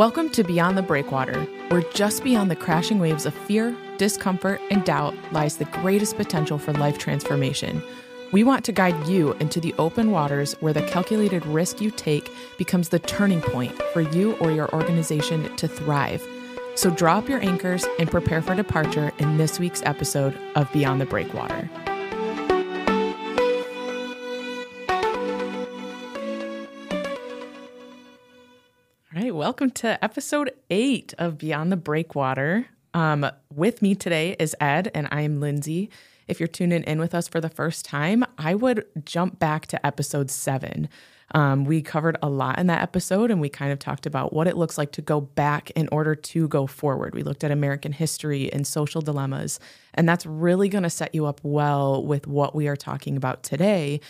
Welcome to Beyond the Breakwater, where just beyond the crashing waves of fear, discomfort, and doubt lies the greatest potential for life transformation. We want to guide you into the open waters where the calculated risk you take becomes the turning point for you or your organization to thrive. So draw up your anchors and prepare for departure in this week's episode of Beyond the Breakwater. Welcome to episode eight of Beyond the Breakwater. Um, with me today is Ed, and I am Lyndsay. If you're tuning in with us for the first time, I would jump back to episode seven. Um, we covered a lot in that episode, and we kind of talked about what it looks like to go back in order to go forward. We looked at American history and social dilemmas, and that's really going to set you up well with what we are talking about today.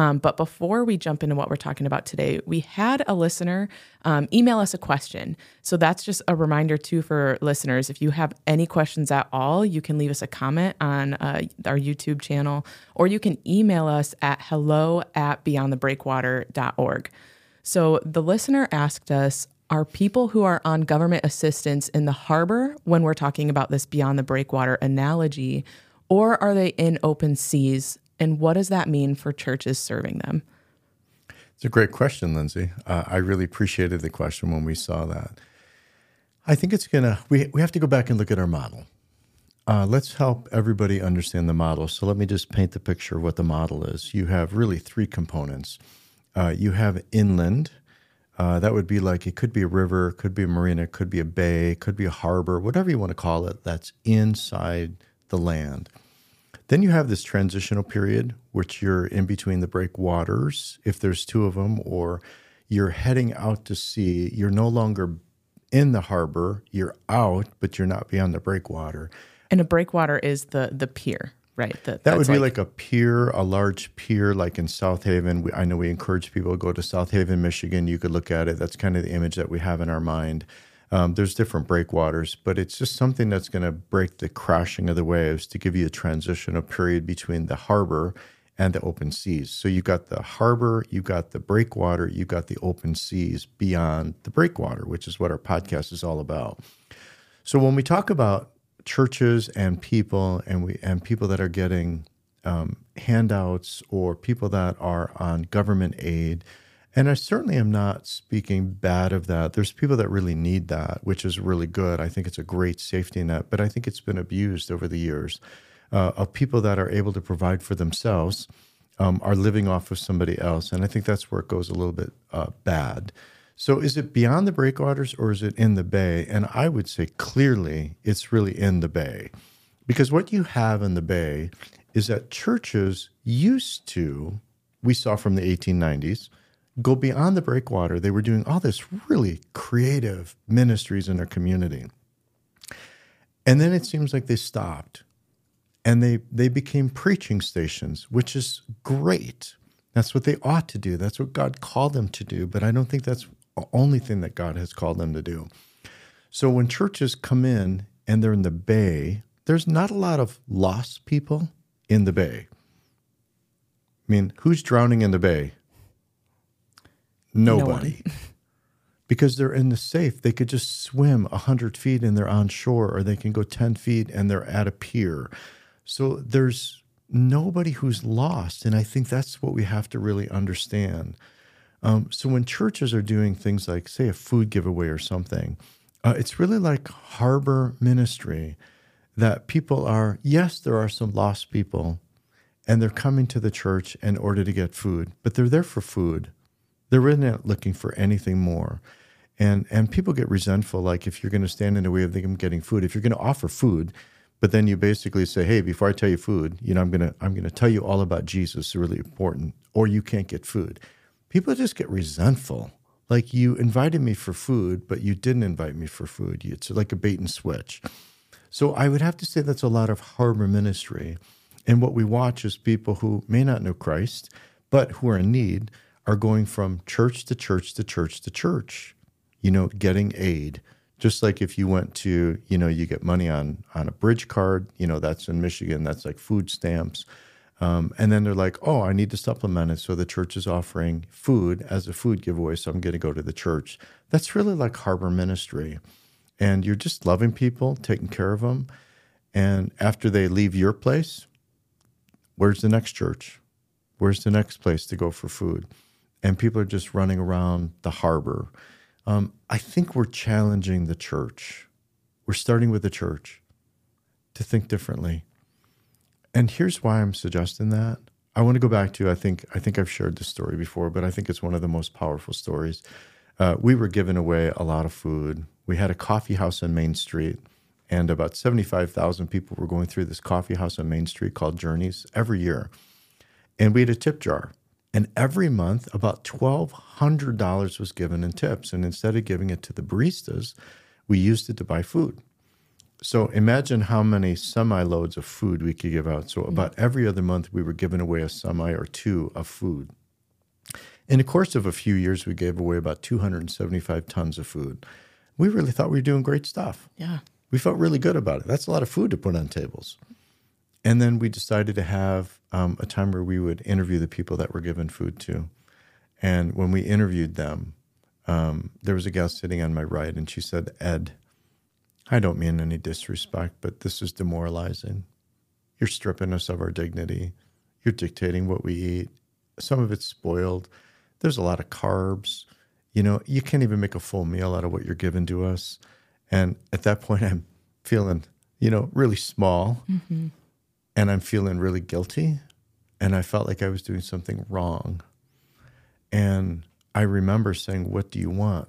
Um, but before we jump into what we're talking about today, we had a listener um, email us a question. So that's just a reminder, too, for listeners. If you have any questions at all, you can leave us a comment on uh, our YouTube channel or you can email us at hello at beyondthebreakwater.org. So the listener asked us, are people who are on government assistance in the harbor when we're talking about this beyond the breakwater analogy, or are they in open seas and what does that mean for churches serving them? It's a great question, Lyndsay. Uh, I really appreciated the question when we saw that. I think it's going to, we, we have to go back and look at our model. Uh, let's help everybody understand the model. So let me just paint the picture of what the model is. You have really three components. Uh, you have inland. Uh, that would be like it could be a river, could be a marina, could be a bay, could be a harbor, whatever you want to call it. That's inside the land. Then you have this transitional period, which you're in between the breakwaters, if there's two of them, or you're heading out to sea. You're no longer in the harbor, you're out, but you're not beyond the breakwater. And a breakwater is the the pier, right? The, that would be like, like, a pier, a large pier, like in South Haven. We, I know we encourage people to go to South Haven, Michigan. You could look at it. That's kind of the image that we have in our mind. Um, there's different breakwaters, but it's just something that's going to break the crashing of the waves to give you a transitional period between the harbor and the open seas. So you've got the harbor, you've got the breakwater, you've got the open seas beyond the breakwater, which is what our podcast is all about. So when we talk about churches and people and we and people that are getting um, handouts or people that are on government aid, and I certainly am not speaking bad of that. There's people that really need that, which is really good. I think it's a great safety net, but I think it's been abused over the years uh, of people that are able to provide for themselves um, are living off of somebody else. And I think that's where it goes a little bit uh, bad. So is it beyond the breakwaters or is it in the bay? And I would say clearly it's really in the bay. Because what you have in the bay is that churches used to, we saw from the 1890s, go beyond the breakwater. They were doing all this really creative ministries in their community. And then it seems like they stopped and they, they became preaching stations, which is great. That's what they ought to do. That's what God called them to do. But I don't think that's the only thing that God has called them to do. So when churches come in and they're in the bay, there's not a lot of lost people in the bay. I mean, who's drowning in the bay? Nobody. No because they're in the safe. They could just swim 100 feet and they're on shore, or they can go 10 feet and they're at a pier. So there's nobody who's lost. And I think that's what we have to really understand. Um, so when churches are doing things like, say, a food giveaway or something, uh, it's really like harbor ministry that people are, yes, there are some lost people and they're coming to the church in order to get food, but they're there for food. They're really not looking for anything more. And and people get resentful, like if you're going to stand in the way of them getting food, if you're going to offer food, but then you basically say, "Hey, before I tell you food, you know, I'm gonna I'm gonna tell you all about Jesus. It's really important, or you can't get food." People just get resentful. Like you invited me for food, but you didn't invite me for food. It's like a bait and switch. So I would have to say that's a lot of harbor ministry. And what we watch is people who may not know Christ, but who are in need, are going from church to church to church to church, you know, getting aid. Just like if you went to, you know, you get money on on a bridge card, you know, that's in Michigan, that's like food stamps. Um, and then they're like, oh, I need to supplement it. So the church is offering food as a food giveaway. So I'm going to go to the church. That's really like harbor ministry. And you're just loving people, taking care of them. And after they leave your place, where's the next church? Where's the next place to go for food? And people are just running around the harbor. Um, I think we're challenging the church. We're starting with the church to think differently. And here's why I'm suggesting that. I want to go back to I think I think I've shared this story before, but I think it's one of the most powerful stories. Uh, we were giving away a lot of food. We had a coffee house on Main Street, and about 75,000 people were going through this coffee house on Main Street called Journeys every year. And we had a tip jar. And every month, about $1,200 was given in tips. And instead of giving it to the baristas, we used it to buy food. So imagine how many semi loads of food we could give out. So mm-hmm. about every other month, we were giving away a semi or two of food. In the course of a few years, we gave away about 275 tons of food. We really thought we were doing great stuff. Yeah. We felt really good about it. That's a lot of food to put on tables. And then we decided to have um, a time where we would interview the people that we're given food to. And when we interviewed them, um, there was a gal sitting on my right, and she said, Ed, I don't mean any disrespect, but this is demoralizing. You're stripping us of our dignity. You're dictating what we eat. Some of it's spoiled. There's a lot of carbs. You know, you can't even make a full meal out of what you're giving to us. And at that point, I'm feeling, you know, really small Mm-hmm. And I'm feeling really guilty. And I felt like I was doing something wrong. And I remember saying, What do you want?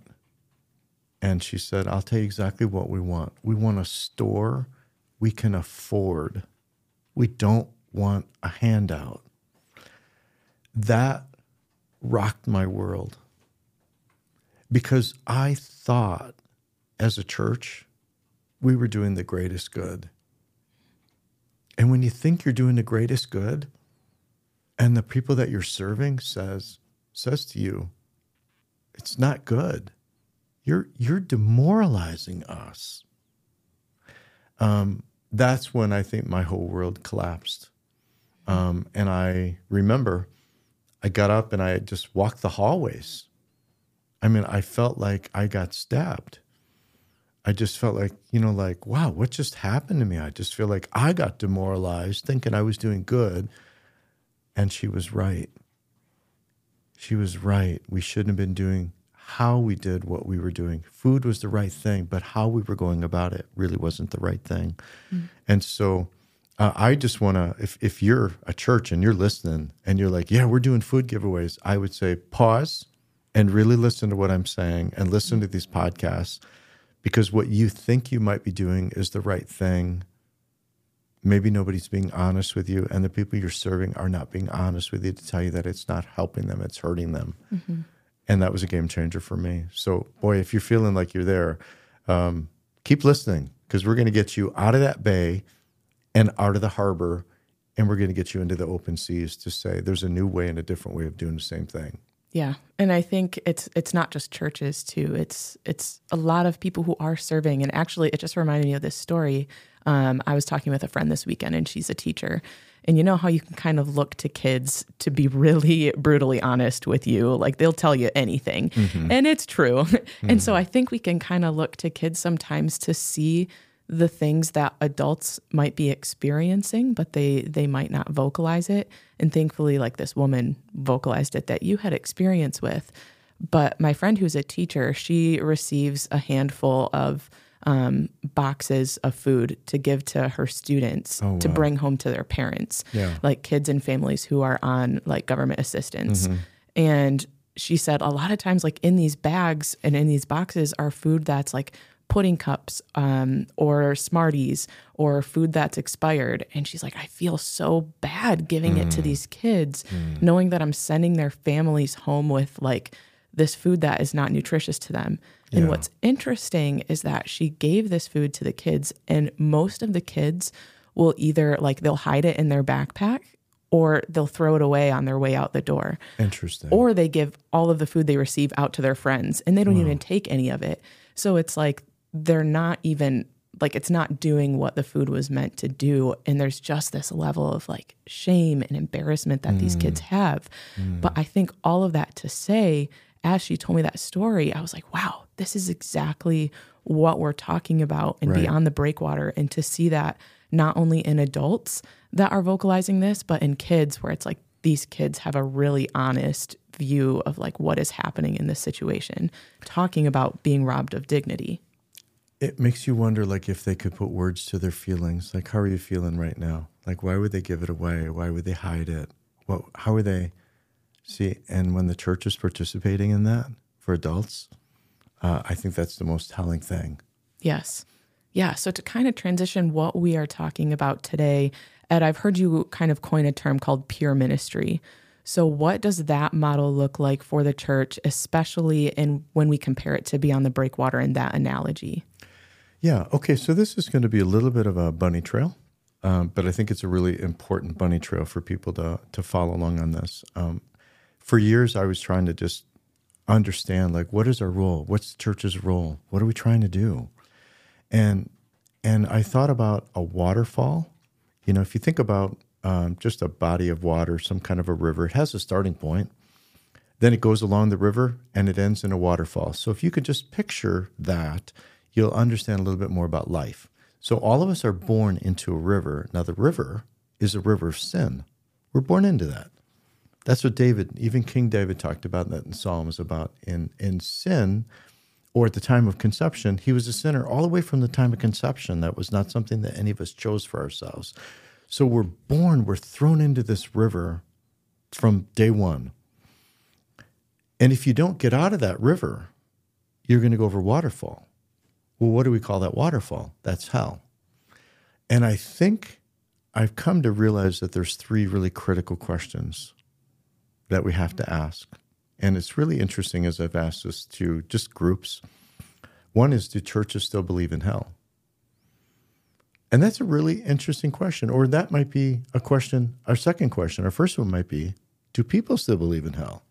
And she said, I'll tell you exactly what we want. We want a store we can afford. We don't want a handout. That rocked my world because I thought as a church, we were doing the greatest good. And when you think you're doing the greatest good, and the people that you're serving says says to you, it's not good. You're you're demoralizing us. Um, that's when I think my whole world collapsed. Um, and I remember I got up and I just walked the hallways. I mean, I felt like I got stabbed. I just felt like, you know, like, wow, what just happened to me? I just feel like I got demoralized thinking I was doing good. And she was right. She was right. We shouldn't have been doing how we did what we were doing. Food was the right thing, but how we were going about it really wasn't the right thing. And so uh, I just want to, if, if you're a church and you're listening and you're like, yeah, we're doing food giveaways, I would say pause and really listen to what I'm saying and listen to these podcasts because what you think you might be doing is the right thing. Maybe nobody's being honest with you, and the people you're serving are not being honest with you to tell you that it's not helping them, it's hurting them. And that was a game changer for me. So, boy, if you're feeling like you're there, um, keep listening because we're going to get you out of that bay and out of the harbor, and we're going to get you into the open seas to say there's a new way and a different way of doing the same thing. Yeah, and I think it's it's not just churches too. It's it's a lot of people who are serving. And actually, it just reminded me of this story. Um, I was talking with a friend this weekend, and she's a teacher. And you know how you can kind of look to kids to be really brutally honest with you, like they'll tell you anything, and it's true. and so I think we can kind of look to kids sometimes to see the things that adults might be experiencing but they they might not vocalize it. And thankfully like this woman vocalized it that you had experience with. But my friend who's a teacher she receives a handful of um, boxes of food to give to her students to wow. bring home to their parents. Yeah. like kids and families who are on like government assistance. And she said a lot of times like in these bags and in these boxes are food that's like pudding cups um, or smarties or food that's expired and she's like i feel so bad giving it to these kids knowing that i'm sending their families home with like this food that is not nutritious to them and Yeah. what's interesting is that she gave this food to the kids and most of the kids will either like they'll hide it in their backpack or they'll throw it away on their way out the door Interesting. or they give all of the food they receive out to their friends and they don't even take any of it. So it's like they're not even like it's not doing what the food was meant to do and there's just this level of like shame and embarrassment that mm. these kids have mm. but i think all of that to say as she told me that story i was like wow this is exactly what we're talking about and right. beyond the breakwater and to see that not only in adults that are vocalizing this but in kids where it's like these kids have a really honest view of like what is happening in this situation talking about being robbed of dignity it makes you wonder like if they could put words to their feelings. Like how are you feeling right now? Like why would they give it away? Why would they hide it? What how are they see and when the church is participating in that for adults uh, i think that's the most telling thing. Yes. Yeah so to kind of transition what we are talking about today ed i've heard you kind of coin a term called pier ministry. So what does that model look like for the church especially in when we compare it to beyond the breakwater in that analogy yeah. Okay. So this is going to be a little bit of a bunny trail, um, but I think it's a really important bunny trail for people to to follow along on this. Um, for years, I was trying to just understand like what is our role? What's the church's role? What are we trying to do? And and I thought about a waterfall. You know, if you think about um, just a body of water, some kind of a river, it has a starting point. Then it goes along the river and it ends in a waterfall. So if you could just picture that you'll understand a little bit more about life. So, all of us are born into a river. Now, the river is a river of sin. We're born into that. That's what David, even King David, talked about that in Psalms about in, in sin, or at the time of conception, he was a sinner all the way from the time of conception. That was not something that any of us chose for ourselves. So we're born, we're thrown into this river from day one. And if you don't get out of that river, you're going to go over waterfall. Well, what do we call that waterfall? That's hell. And I think I've come to realize that there's three really critical questions that we have to ask. And it's really interesting as I've asked this to just groups. One is do churches still believe in hell? And that's a really interesting question. Or that might be a question, our second question. Our first one might be do people still believe in hell?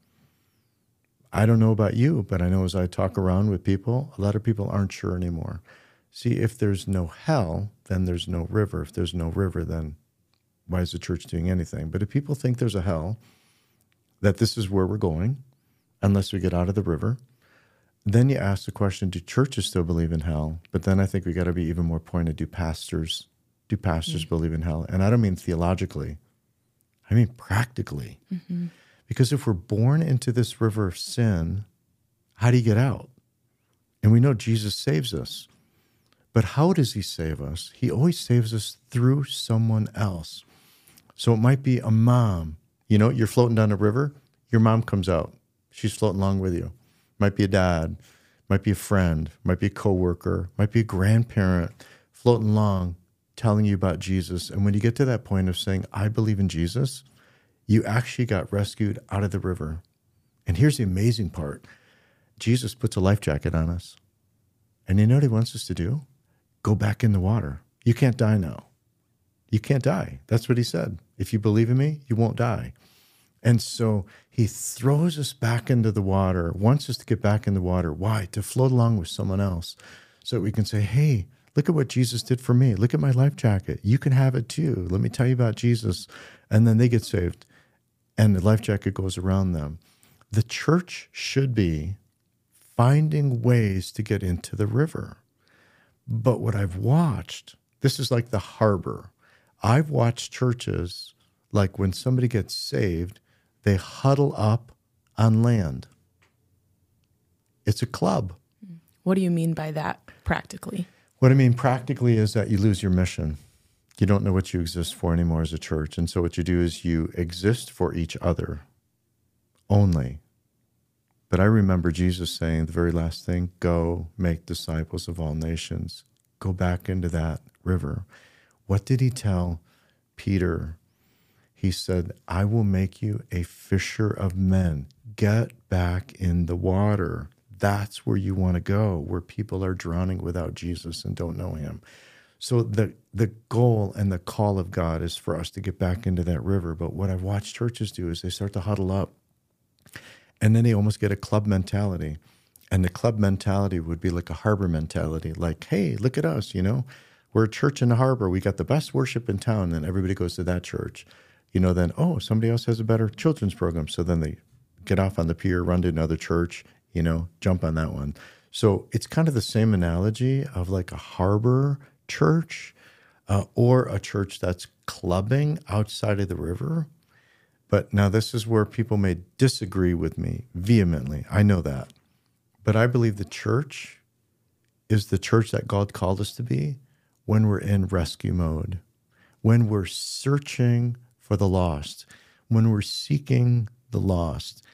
I don't know about you, but I know as I talk around with people, a lot of people aren't sure anymore. See, if there's no hell, then there's no river. If there's no river, then why is the church doing anything? But if people think there's a hell, that this is where we're going, unless we get out of the river, then you ask the question do churches still believe in hell? But then I think we got to be even more pointed do pastors do pastors mm-hmm. believe in hell? And I don't mean theologically, I mean practically. Mm-hmm. Because if we're born into this river of sin, how do you get out? And we know Jesus saves us. But how does he save us? He always saves us through someone else. So it might be a mom. You know, you're floating down a river, your mom comes out. She's floating along with you. Might be a dad, might be a friend, might be a coworker, might be a grandparent floating along telling you about Jesus. And when you get to that point of saying, I believe in Jesus, you actually got rescued out of the river. And here's the amazing part Jesus puts a life jacket on us. And you know what he wants us to do? Go back in the water. You can't die now. You can't die. That's what he said. If you believe in me, you won't die. And so he throws us back into the water, wants us to get back in the water. Why? To float along with someone else so we can say, hey, look at what Jesus did for me. Look at my life jacket. You can have it too. Let me tell you about Jesus. And then they get saved and the life jacket goes around them. The church should be finding ways to get into the river. But what I've watched, this is like the harbor. I've watched churches like when somebody gets saved, they huddle up on land. It's a club. What do you mean by that practically? What I mean practically is that you lose your mission you don't know what you exist for anymore as a church. And so what you do is you exist for each other only. But I remember Jesus saying the very last thing go make disciples of all nations. Go back into that river. What did he tell Peter? He said, I will make you a fisher of men. Get back in the water. That's where you want to go, where people are drowning without Jesus and don't know him. So the the goal and the call of God is for us to get back into that river. But what I've watched churches do is they start to huddle up, and then they almost get a club mentality, And the club mentality would be like a harbor mentality, like, hey, look at us, you know, we're a church in the harbor. We got the best worship in town. And everybody goes to that church. You know, then, oh, somebody else has a better children's program. So then they get off on the pier, run to another church, you know, jump on that one. So it's kind of the same analogy of like a harbor church uh, or a church that's clubbing outside of the river. But now this is where people may disagree with me vehemently. I know that. But I believe the church is the church that God called us to be when we're in rescue mode, when we're searching for the lost, when we're seeking the lost,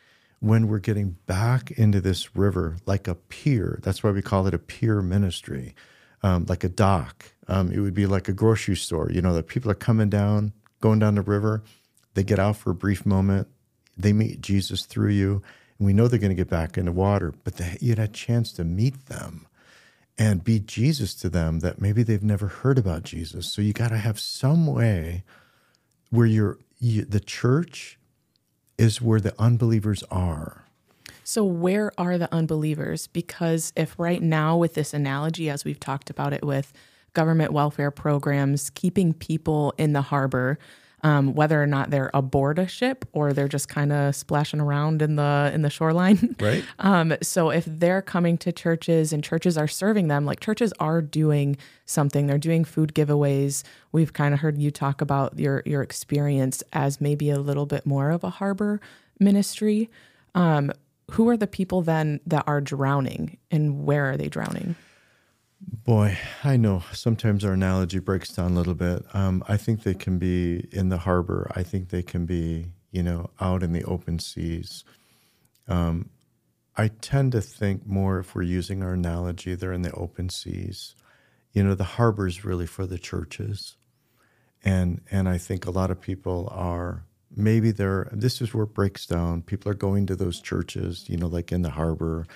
when we're getting back into this river like a pier. That's why we call it a pier ministry, um, like a dock. Um, it would be like a grocery store, you know, that people are coming down, going down the river. They get out for a brief moment. They meet Jesus through you. And we know they're going to get back in the water, but they, you had a chance to meet them and be Jesus to them that maybe they've never heard about Jesus. So you got to have some way where you're you, the church is where the unbelievers are. So, where are the unbelievers? Because if right now, with this analogy, as we've talked about it with government welfare programs, keeping people in the harbor, um, whether or not they're aboard a ship or they're just kind of splashing around in the in the shoreline. Right. Um, so if they're coming to churches and churches are serving them, like churches are doing something, they're doing food giveaways. We've kind of heard you talk about your your experience as maybe a little bit more of a harbor ministry. Um, who are the people then that are drowning, and where are they drowning? Boy, I know sometimes our analogy breaks down a little bit. Um, I think they can be in the harbor. I think they can be, you know, out in the open seas. Um, I tend to think more if we're using our analogy, they're in the open seas. You know, the harbor is really for the churches. And and I think a lot of people are maybe they're this is where it breaks down. People are going to those churches, you know, like in the harbor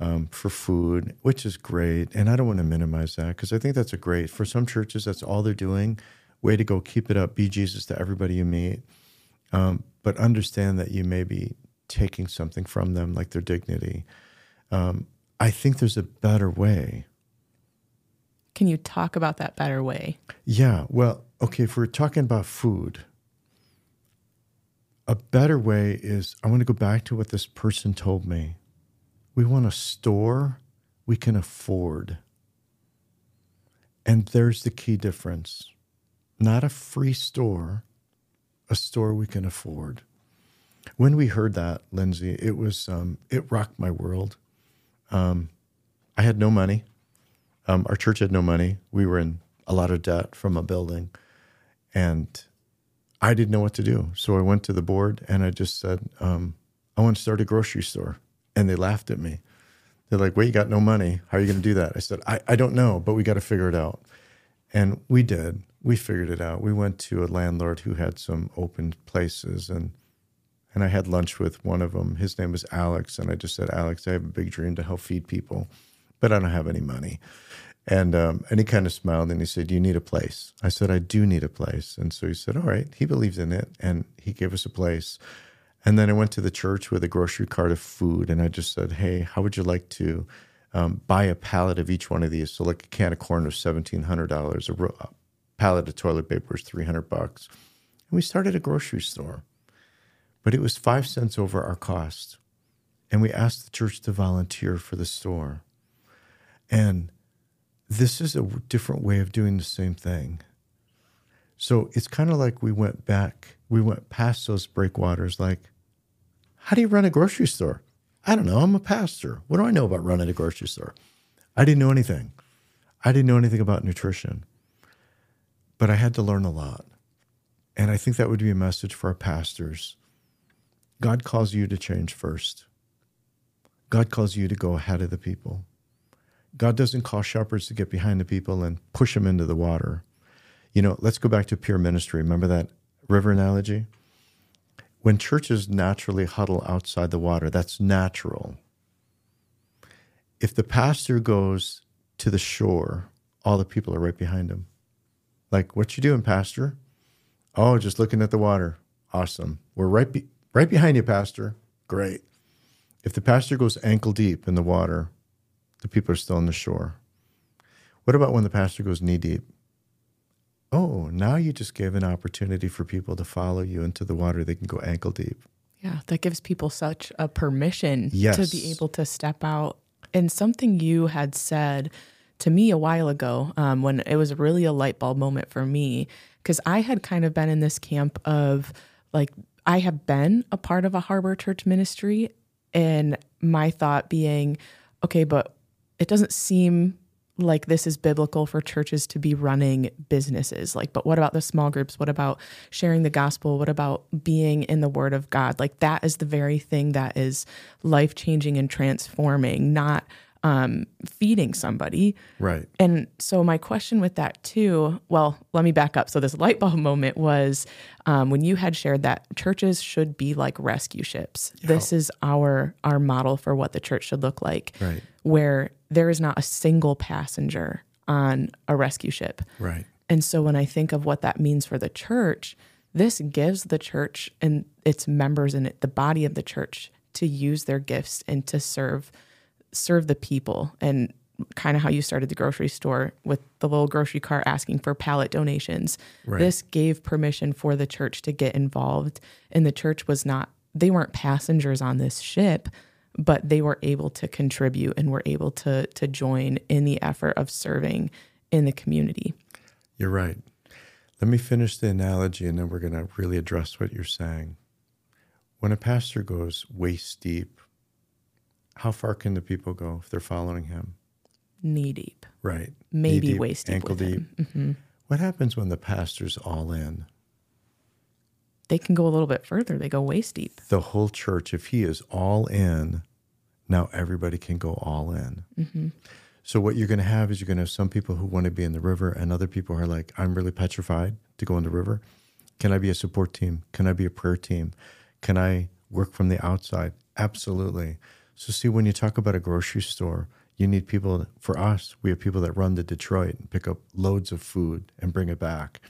um, for food, which is great. And I don't want to minimize that because I think that's a great, for some churches, that's all they're doing. Way to go, keep it up, be Jesus to everybody you meet. Um, but understand that you may be taking something from them, like their dignity. Um, I think there's a better way. Can you talk about that better way? Yeah. Well, okay, if we're talking about food, a better way is I want to go back to what this person told me we want a store we can afford. And there's the key difference not a free store, a store we can afford. When we heard that, Lyndsay, it was um, it rocked my world. Um, I had no money. Um, our church had no money. We were in a lot of debt from a building, and I didn't know what to do. So I went to the board and I just said, um, "I want to start a grocery store." And they laughed at me. They're like, wait, you got no money. How are you going to do that? I said, I, I don't know, but we got to figure it out. And we did. We figured it out. We went to a landlord who had some open places and and I had lunch with one of them. His name was Alex. And I just said, Alex, I have a big dream to help feed people, but I don't have any money. And um, and he kind of smiled and he said, you need a place?" I said, "I do need a place." And so he said, "All right." He believes in it, and he gave us a place. And then I went to the church with a grocery cart of food, and I just said, "Hey, how would you like to um, buy a pallet of each one of these?" So, like a can of corn was seventeen hundred dollars, a, ro- a pallet of toilet paper was three hundred bucks, and we started a grocery store, but it was five cents over our cost, and we asked the church to volunteer for the store, and this is a different way of doing the same thing. So it's kind of like we went back we went past those breakwaters like, how do you run a grocery store? I don't know. I'm a pastor. What do I know about running a grocery store? I didn't know anything. I didn't know anything about nutrition, but I had to learn a lot. And I think that would be a message for our pastors. God calls you to change first. God calls you to go ahead of the people. God doesn't call shepherds to get behind the people and push them into the water. You know, let's go back to pier ministry. Remember that river analogy? When churches naturally huddle outside the water, that's natural. If the pastor goes to the shore, all the people are right behind him. Like, what you doing, pastor? Oh, just looking at the water. Awesome. We're right be- right behind you, pastor. Great. If the pastor goes ankle deep in the water, the people are still on the shore. What about when the pastor goes knee deep? Oh, now you just gave an opportunity for people to follow you into the water. They can go ankle deep. Yeah, that gives people such a permission Yes. to be able to step out. And something you had said to me a while ago, um, when it was really a light bulb moment for me, because I had kind of been in this camp of like, I have been a part of a harbor church ministry, and my thought being, okay, but it doesn't seem like this is biblical for churches to be running businesses like but what about the small groups what about sharing the gospel what about being in the word of god like that is the very thing that is life changing and transforming not um, feeding somebody Right. and so my question with that too, well, let me back up. So this light bulb moment was um, when you had shared that churches should be like rescue ships. This is our our model for what the church should look like, Right. where there is not a single passenger on a rescue ship. Right. And so when I think of what that means for the church, this gives the church and its members and the body of the church to use their gifts and to serve serve the people and kind of how you started the grocery store with the little grocery cart asking for pallet donations. Right. This gave permission for the church to get involved and the church was not they weren't passengers on this ship, but they were able to contribute and were able to to join in the effort of serving in the community. You're right. Let me finish the analogy and then we're going to really address what you're saying. When a pastor goes waist deep, how far can the people go if they're following him? Knee deep. Right. maybe Knee deep, waist deep ankle deep. him. Mhm. What happens when the pastor's all in? They can go a little bit further. They go waist deep. The whole church, if he is all in, now everybody can go all in. Mm-hmm. So what you're going to have is you're going to have some people who want to be in the river, and other people who are like, I'm really petrified to go in the river. Can I be a support team? Can I be a prayer team? Can I work from the outside? Absolutely. So see, when you talk about a grocery store, you need people. For us, we have people that run to Detroit and pick up loads of food and bring it back.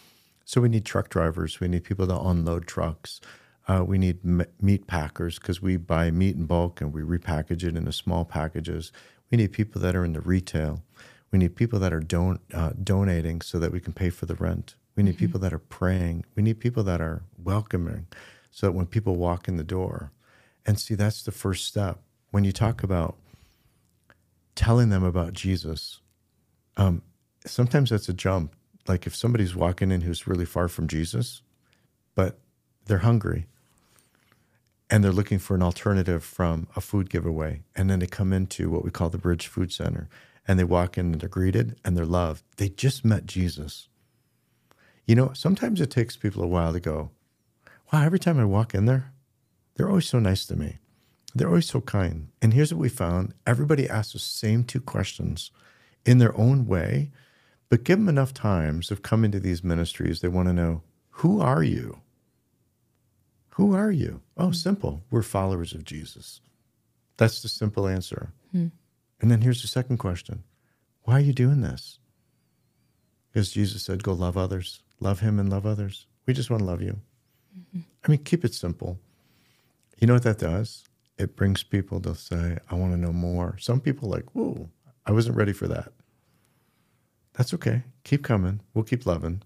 So we need truck drivers. We need people to unload trucks. Uh, we need m- meat packers because we buy meat in bulk and we repackage it into small packages. We need people that are in the retail. We need people that are don- uh, donating so that we can pay for the rent. We need people that are praying. We need people that are welcoming so that when people walk in the door, and see, that's the first step. When you talk about telling them about Jesus, um, sometimes that's a jump. Like if somebody's walking in who's really far from Jesus, but they're hungry and they're looking for an alternative from a food giveaway. And then they come into what we call the Bridge Food Center and they walk in and they're greeted and they're loved. They just met Jesus. You know, sometimes it takes people a while to go, wow, every time I walk in there, they're always so nice to me. They're always so kind. And here's what we found everybody asks the same two questions in their own way, but give them enough times of coming to these ministries. They want to know, who are you? Who are you? Oh, simple. We're followers of Jesus. That's the simple answer. Hmm. And then here's the second question Why are you doing this? Because Jesus said, Go love others, love Him and love others. We just want to love you. Mm-hmm. I mean, keep it simple. You know what that does? It brings people to say, I want to know more. Some people like, whoa, I wasn't ready for that. That's okay. Keep coming. We'll keep loving.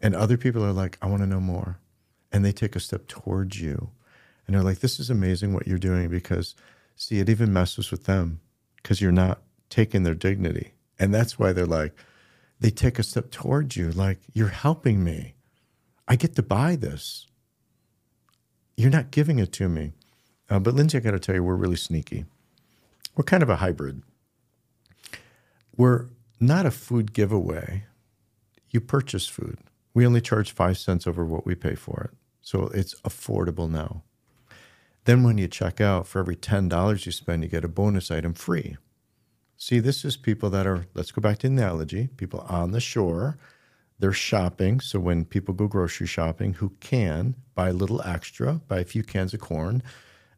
And other people are like, I want to know more. And they take a step towards you. And they're like, this is amazing what you're doing because, see, it even messes with them because you're not taking their dignity. And that's why they're like, they take a step towards you, like, you're helping me. I get to buy this. You're not giving it to me. Uh, but Lyndsay, I got to tell you, we're really sneaky. We're kind of a hybrid. We're not a food giveaway. You purchase food. We only charge five cents over what we pay for it. So it's affordable now. Then when you check out, for every $10 you spend, you get a bonus item free. See, this is people that are, let's go back to analogy, people on the shore. They're shopping. So when people go grocery shopping, who can buy a little extra, buy a few cans of corn,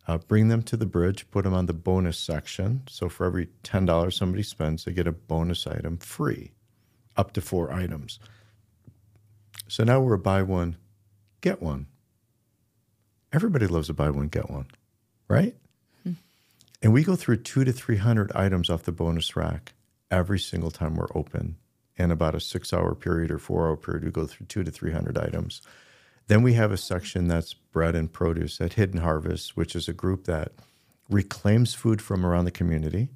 uh, bring them to the bridge, put them on the bonus section. So for every $10 somebody spends, they get a bonus item free, up to four items. So now we're a buy one, get one. Everybody loves a buy one, get one, right? And we go through two to 300 items off the bonus rack every single time we're open. In about a six hour period or four hour period, we go through two to 300 items. Then we have a section that's bread and produce at Hidden Harvest, which is a group that reclaims food from around the community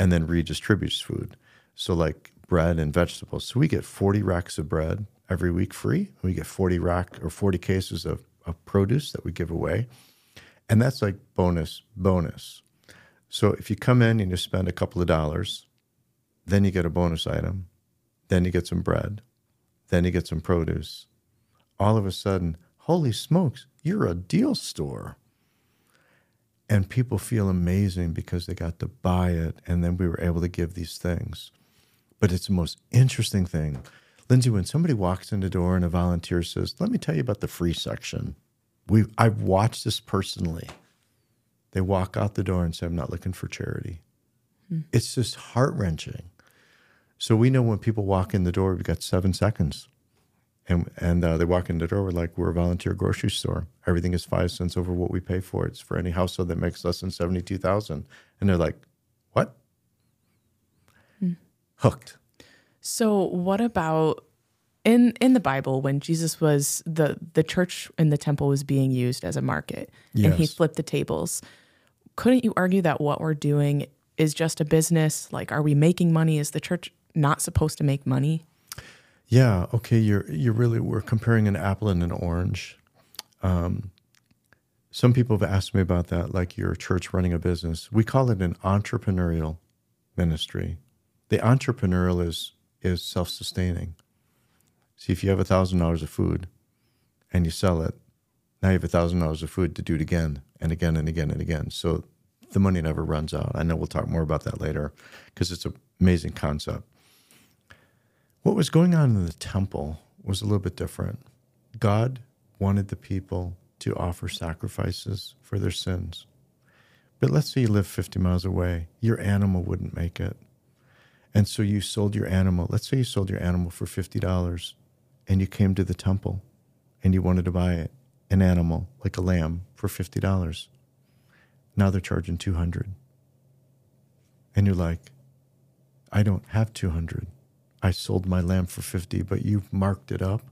and then redistributes food. So, like bread and vegetables. So, we get 40 racks of bread every week free. We get 40 rack or 40 cases of, of produce that we give away. And that's like bonus, bonus. So, if you come in and you spend a couple of dollars, then you get a bonus item, then you get some bread, then you get some produce. All of a sudden, holy smokes, you're a deal store. And people feel amazing because they got to buy it. And then we were able to give these things. But it's the most interesting thing. Lyndsay, when somebody walks in the door and a volunteer says, Let me tell you about the free section, we I've watched this personally. They walk out the door and say, I'm not looking for charity. Hmm. It's just heart wrenching. So we know when people walk in the door, we've got seven seconds. And, and uh, they walk in the door, we're like, we're a volunteer grocery store. Everything is five cents over what we pay for. It's for any household that makes less than 72,000. And they're like, what? Hmm. Hooked. So what about in in the Bible when Jesus was the the church in the temple was being used as a market yes. and he flipped the tables? Couldn't you argue that what we're doing is just a business? Like, are we making money? Is the church not supposed to make money? Yeah. Okay. You're you're really we're comparing an apple and an orange. Um, some people have asked me about that, like your church running a business. We call it an entrepreneurial ministry. The entrepreneurial is is self sustaining. See, if you have a thousand dollars of food and you sell it, now you have a thousand dollars of food to do it again and again and again and again. So the money never runs out. I know we'll talk more about that later because it's an amazing concept. What was going on in the temple was a little bit different. God wanted the people to offer sacrifices for their sins. But let's say you live 50 miles away, your animal wouldn't make it. And so you sold your animal. Let's say you sold your animal for $50 and you came to the temple and you wanted to buy it, an animal like a lamb for $50. Now they're charging 200. And you're like, I don't have 200. I sold my lamb for 50, but you've marked it up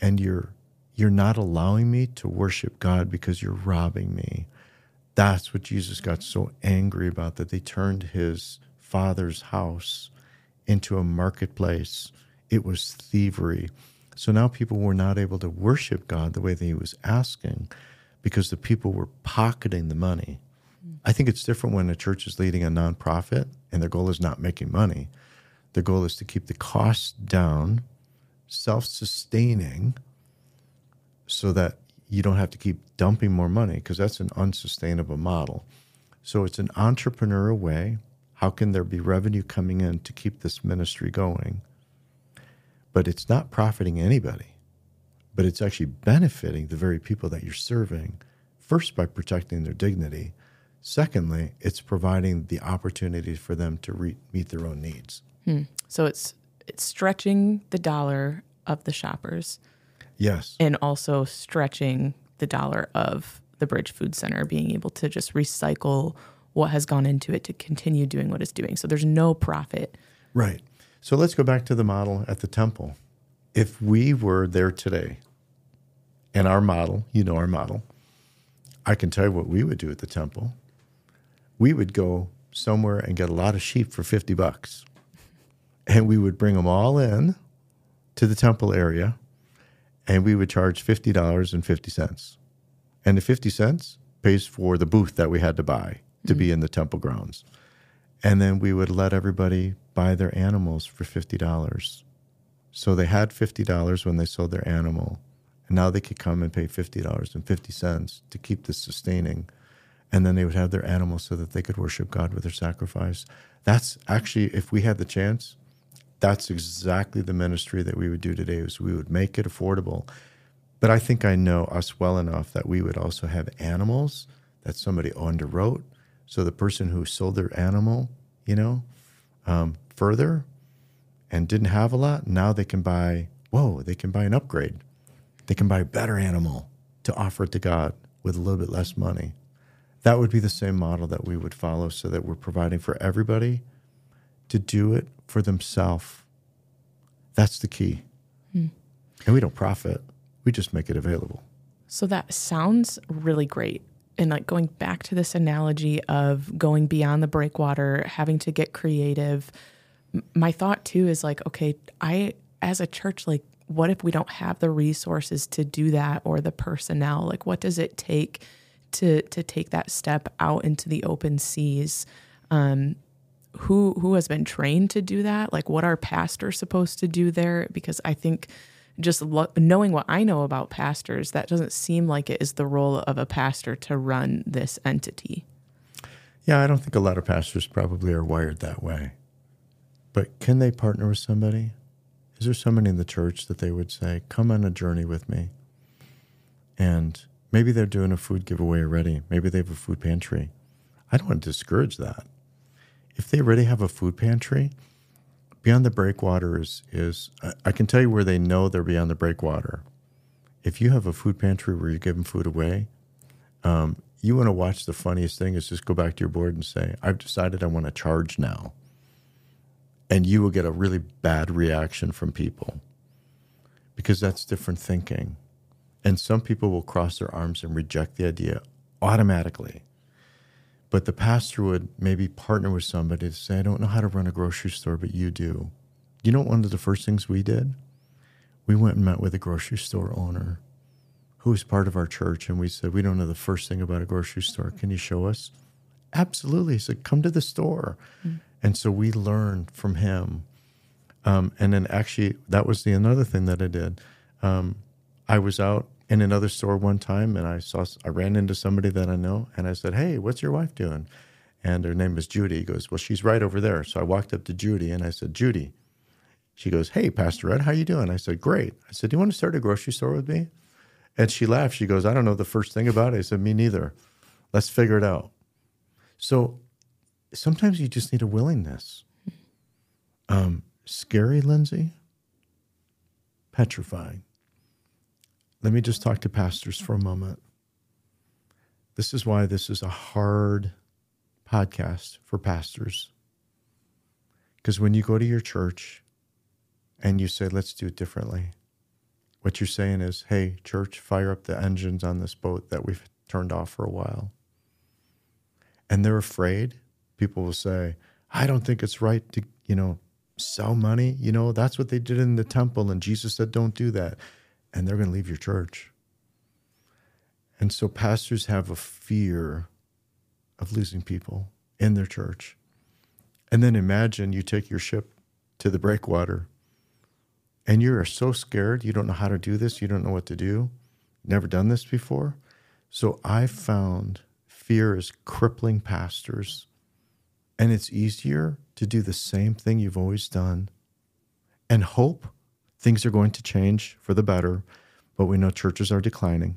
and you're you're not allowing me to worship God because you're robbing me. That's what Jesus got so angry about that they turned his father's house into a marketplace. It was thievery. So now people were not able to worship God the way that he was asking because the people were pocketing the money. Hmm. I think it's different when a church is leading a nonprofit and their goal is not making money. The goal is to keep the costs down, self sustaining, so that you don't have to keep dumping more money because that's an unsustainable model. So it's an entrepreneurial way. How can there be revenue coming in to keep this ministry going? But it's not profiting anybody, but it's actually benefiting the very people that you're serving, first by protecting their dignity. Secondly, it's providing the opportunity for them to re- meet their own needs. Hmm. So it's it's stretching the dollar of the shoppers. Yes. And also stretching the dollar of the Bridge Food Center, being able to just recycle what has gone into it to continue doing what it's doing. So there's no profit. Right. So let's go back to the model at the temple. If we were there today, and our model, you know our model, I can tell you what we would do at the temple. We would go somewhere and get a lot of sheep for 50 bucks and we would bring them all in to the temple area and we would charge $50.50 and the 50 cents pays for the booth that we had to buy to mm-hmm. be in the temple grounds. And then we would let everybody buy their animals for $50 so they had $50 when they sold their animal and now they could come and pay $50.50 to keep this sustaining. And then they would have their animals so that they could worship god with their sacrifice. That's actually if we had the chance that's exactly the ministry that we would do today is we would make it affordable. But i think i know us well enough that we would also have animals that somebody underwrote. So the person who sold their animal you know um, further and didn't have a lot now they can buy whoa they can buy an upgrade. They can buy a better animal to offer it to god with a little bit less money. That would be the same model that we would follow so that we're providing for everybody to do it for themselves. That's the key. Hmm. And we don't profit, we just make it available. So that sounds really great. And like going back to this analogy of going beyond the breakwater, having to get creative, my thought too is like, okay, I, as a church, like, what if we don't have the resources to do that or the personnel? Like, what does it take to to take that step out into the open seas? Um, who who has been trained to do that? Like, what are pastors supposed to do there? Because I think just lo- knowing what I know about pastors, that doesn't seem like it is the role of a pastor to run this entity. Yeah, I don't think a lot of pastors probably are wired that way. But can they partner with somebody? Is there somebody in the church that they would say, Come on a journey with me? And maybe they're doing a food giveaway already. Maybe they have a food pantry. I don't want to discourage that. If they already have a food pantry, beyond the breakwater is, is I can tell you where they know they're beyond the breakwater. If you have a food pantry where you're giving food away, um, you want to watch the funniest thing is just go back to your board and say, I've decided I want to charge now and you will get a really bad reaction from people because that's different thinking. And some people will cross their arms and reject the idea automatically. But the pastor would maybe partner with somebody to say, I don't know how to run a grocery store, but you do. You know, one of the first things we did? We went and met with a grocery store owner who was part of our church. And we said, We don't know the first thing about a grocery store. Can you show us? Absolutely. He said, Come to the store. Mm-hmm. And so we learned from him. Um, and then actually, that was the another thing that I did. Um, I was out in another store one time, and I saw I ran into somebody that I know, and I said, "Hey, what's your wife doing?" And her name was Judy. He goes, "Well, she's right over there." So I walked up to Judy, and I said, "Judy." She goes, "Hey, Pastor Ed, how you doing?" I said, "Great." I said, "Do you want to start a grocery store with me?" And she laughed. She goes, "I don't know the first thing about it." I said, "Me neither. Let's figure it out." So sometimes you just need a willingness. Um, scary, Lyndsay? Petrifying. Let me just talk to pastors for a moment. This is why this is a hard podcast for pastors. Because when you go to your church and you say, let's do it differently, what you're saying is, hey, church, fire up the engines on this boat that we've turned off for a while. And they're afraid people will say, I don't think it's right to, you know, sell money. You know, that's what they did in the temple. And Jesus said, don't do that. And they're going to leave your church. And so pastors have a fear of losing people in their church. And then imagine you take your ship to the breakwater and you are so scared, you don't know how to do this, you don't know what to do, never done this before. So I found fear is crippling pastors and it's easier to do the same thing you've always done and hope things are going to change for the better. But we know churches are declining.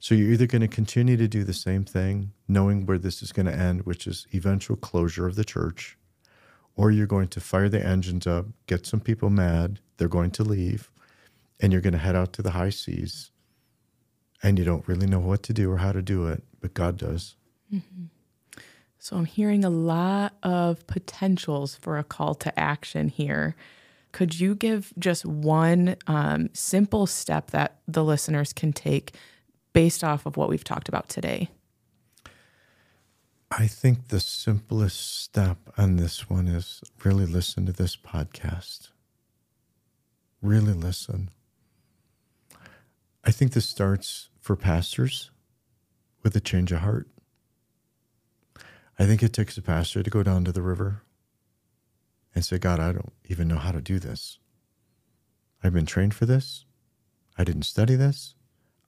So you're either going to continue to do the same thing, knowing where this is going to end, which is eventual closure of the church, or you're going to fire the engines up, get some people mad, they're going to leave, and you're going to head out to the high seas. And you don't really know what to do or how to do it, but God does. Mm-hmm. So I'm hearing a lot of potentials for a call to action here. Could you give just one um, simple step that the listeners can take based off of what we've talked about today? I think the simplest step on this one is really listen to this podcast. Really listen. I think this starts for pastors with a change of heart. I think it takes a pastor to go down to the river and say, God, I don't even know how to do this. I've been trained for this. I didn't study this.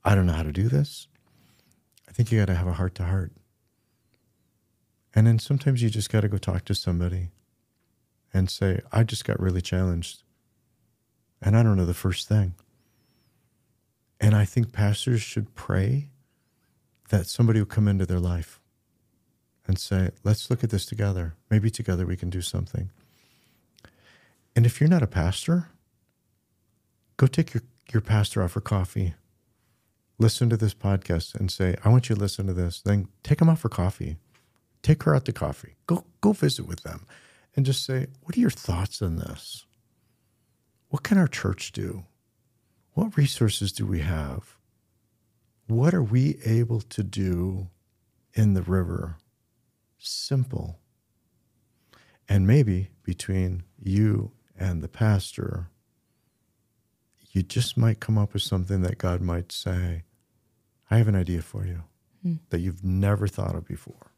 I don't know how to do this. I think you got to have a heart to heart. And then sometimes you just got to go talk to somebody and say, I just got really challenged. And I don't know the first thing. And I think pastors should pray that somebody will come into their life and say, let's look at this together. Maybe together we can do something. And if you're not a pastor, go take your, your pastor out for coffee. listen to this podcast and say, I want you to listen to this, then take them out for coffee. Take her out to coffee. Go go visit with them and just say, What are your thoughts on this? What can our church do? What resources do we have? What are we able to do in the river? Simple. And maybe between you and the pastor, you just might come up with something that God might say, I have an idea for you Hmm. that you've never thought of before.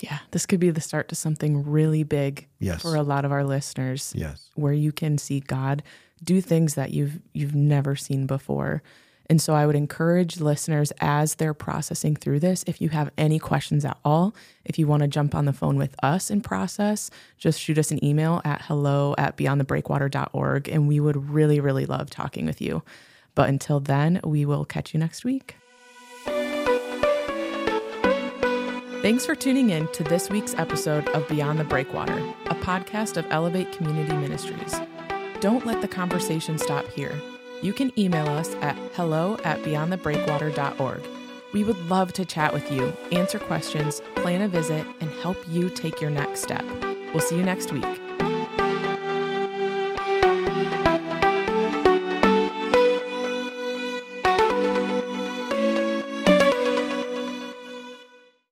Yeah, this could be the start to something really big Yes. for a lot of our listeners Yes. where you can see God do things that you've you've never seen before. And so I would encourage listeners as they're processing through this, if you have any questions at all, if you want to jump on the phone with us and process, just shoot us an email at hello at beyondthebreakwater.org and we would really, really love talking with you. But until then, we will catch you next week. Thanks for tuning in to this week's episode of Beyond the Breakwater, a podcast of Elevate Community Ministries. Don't let the conversation stop here. You can email us at hello at beyondthebreakwater.org. We would love to chat with you, answer questions, plan a visit, and help you take your next step. We'll see you next week.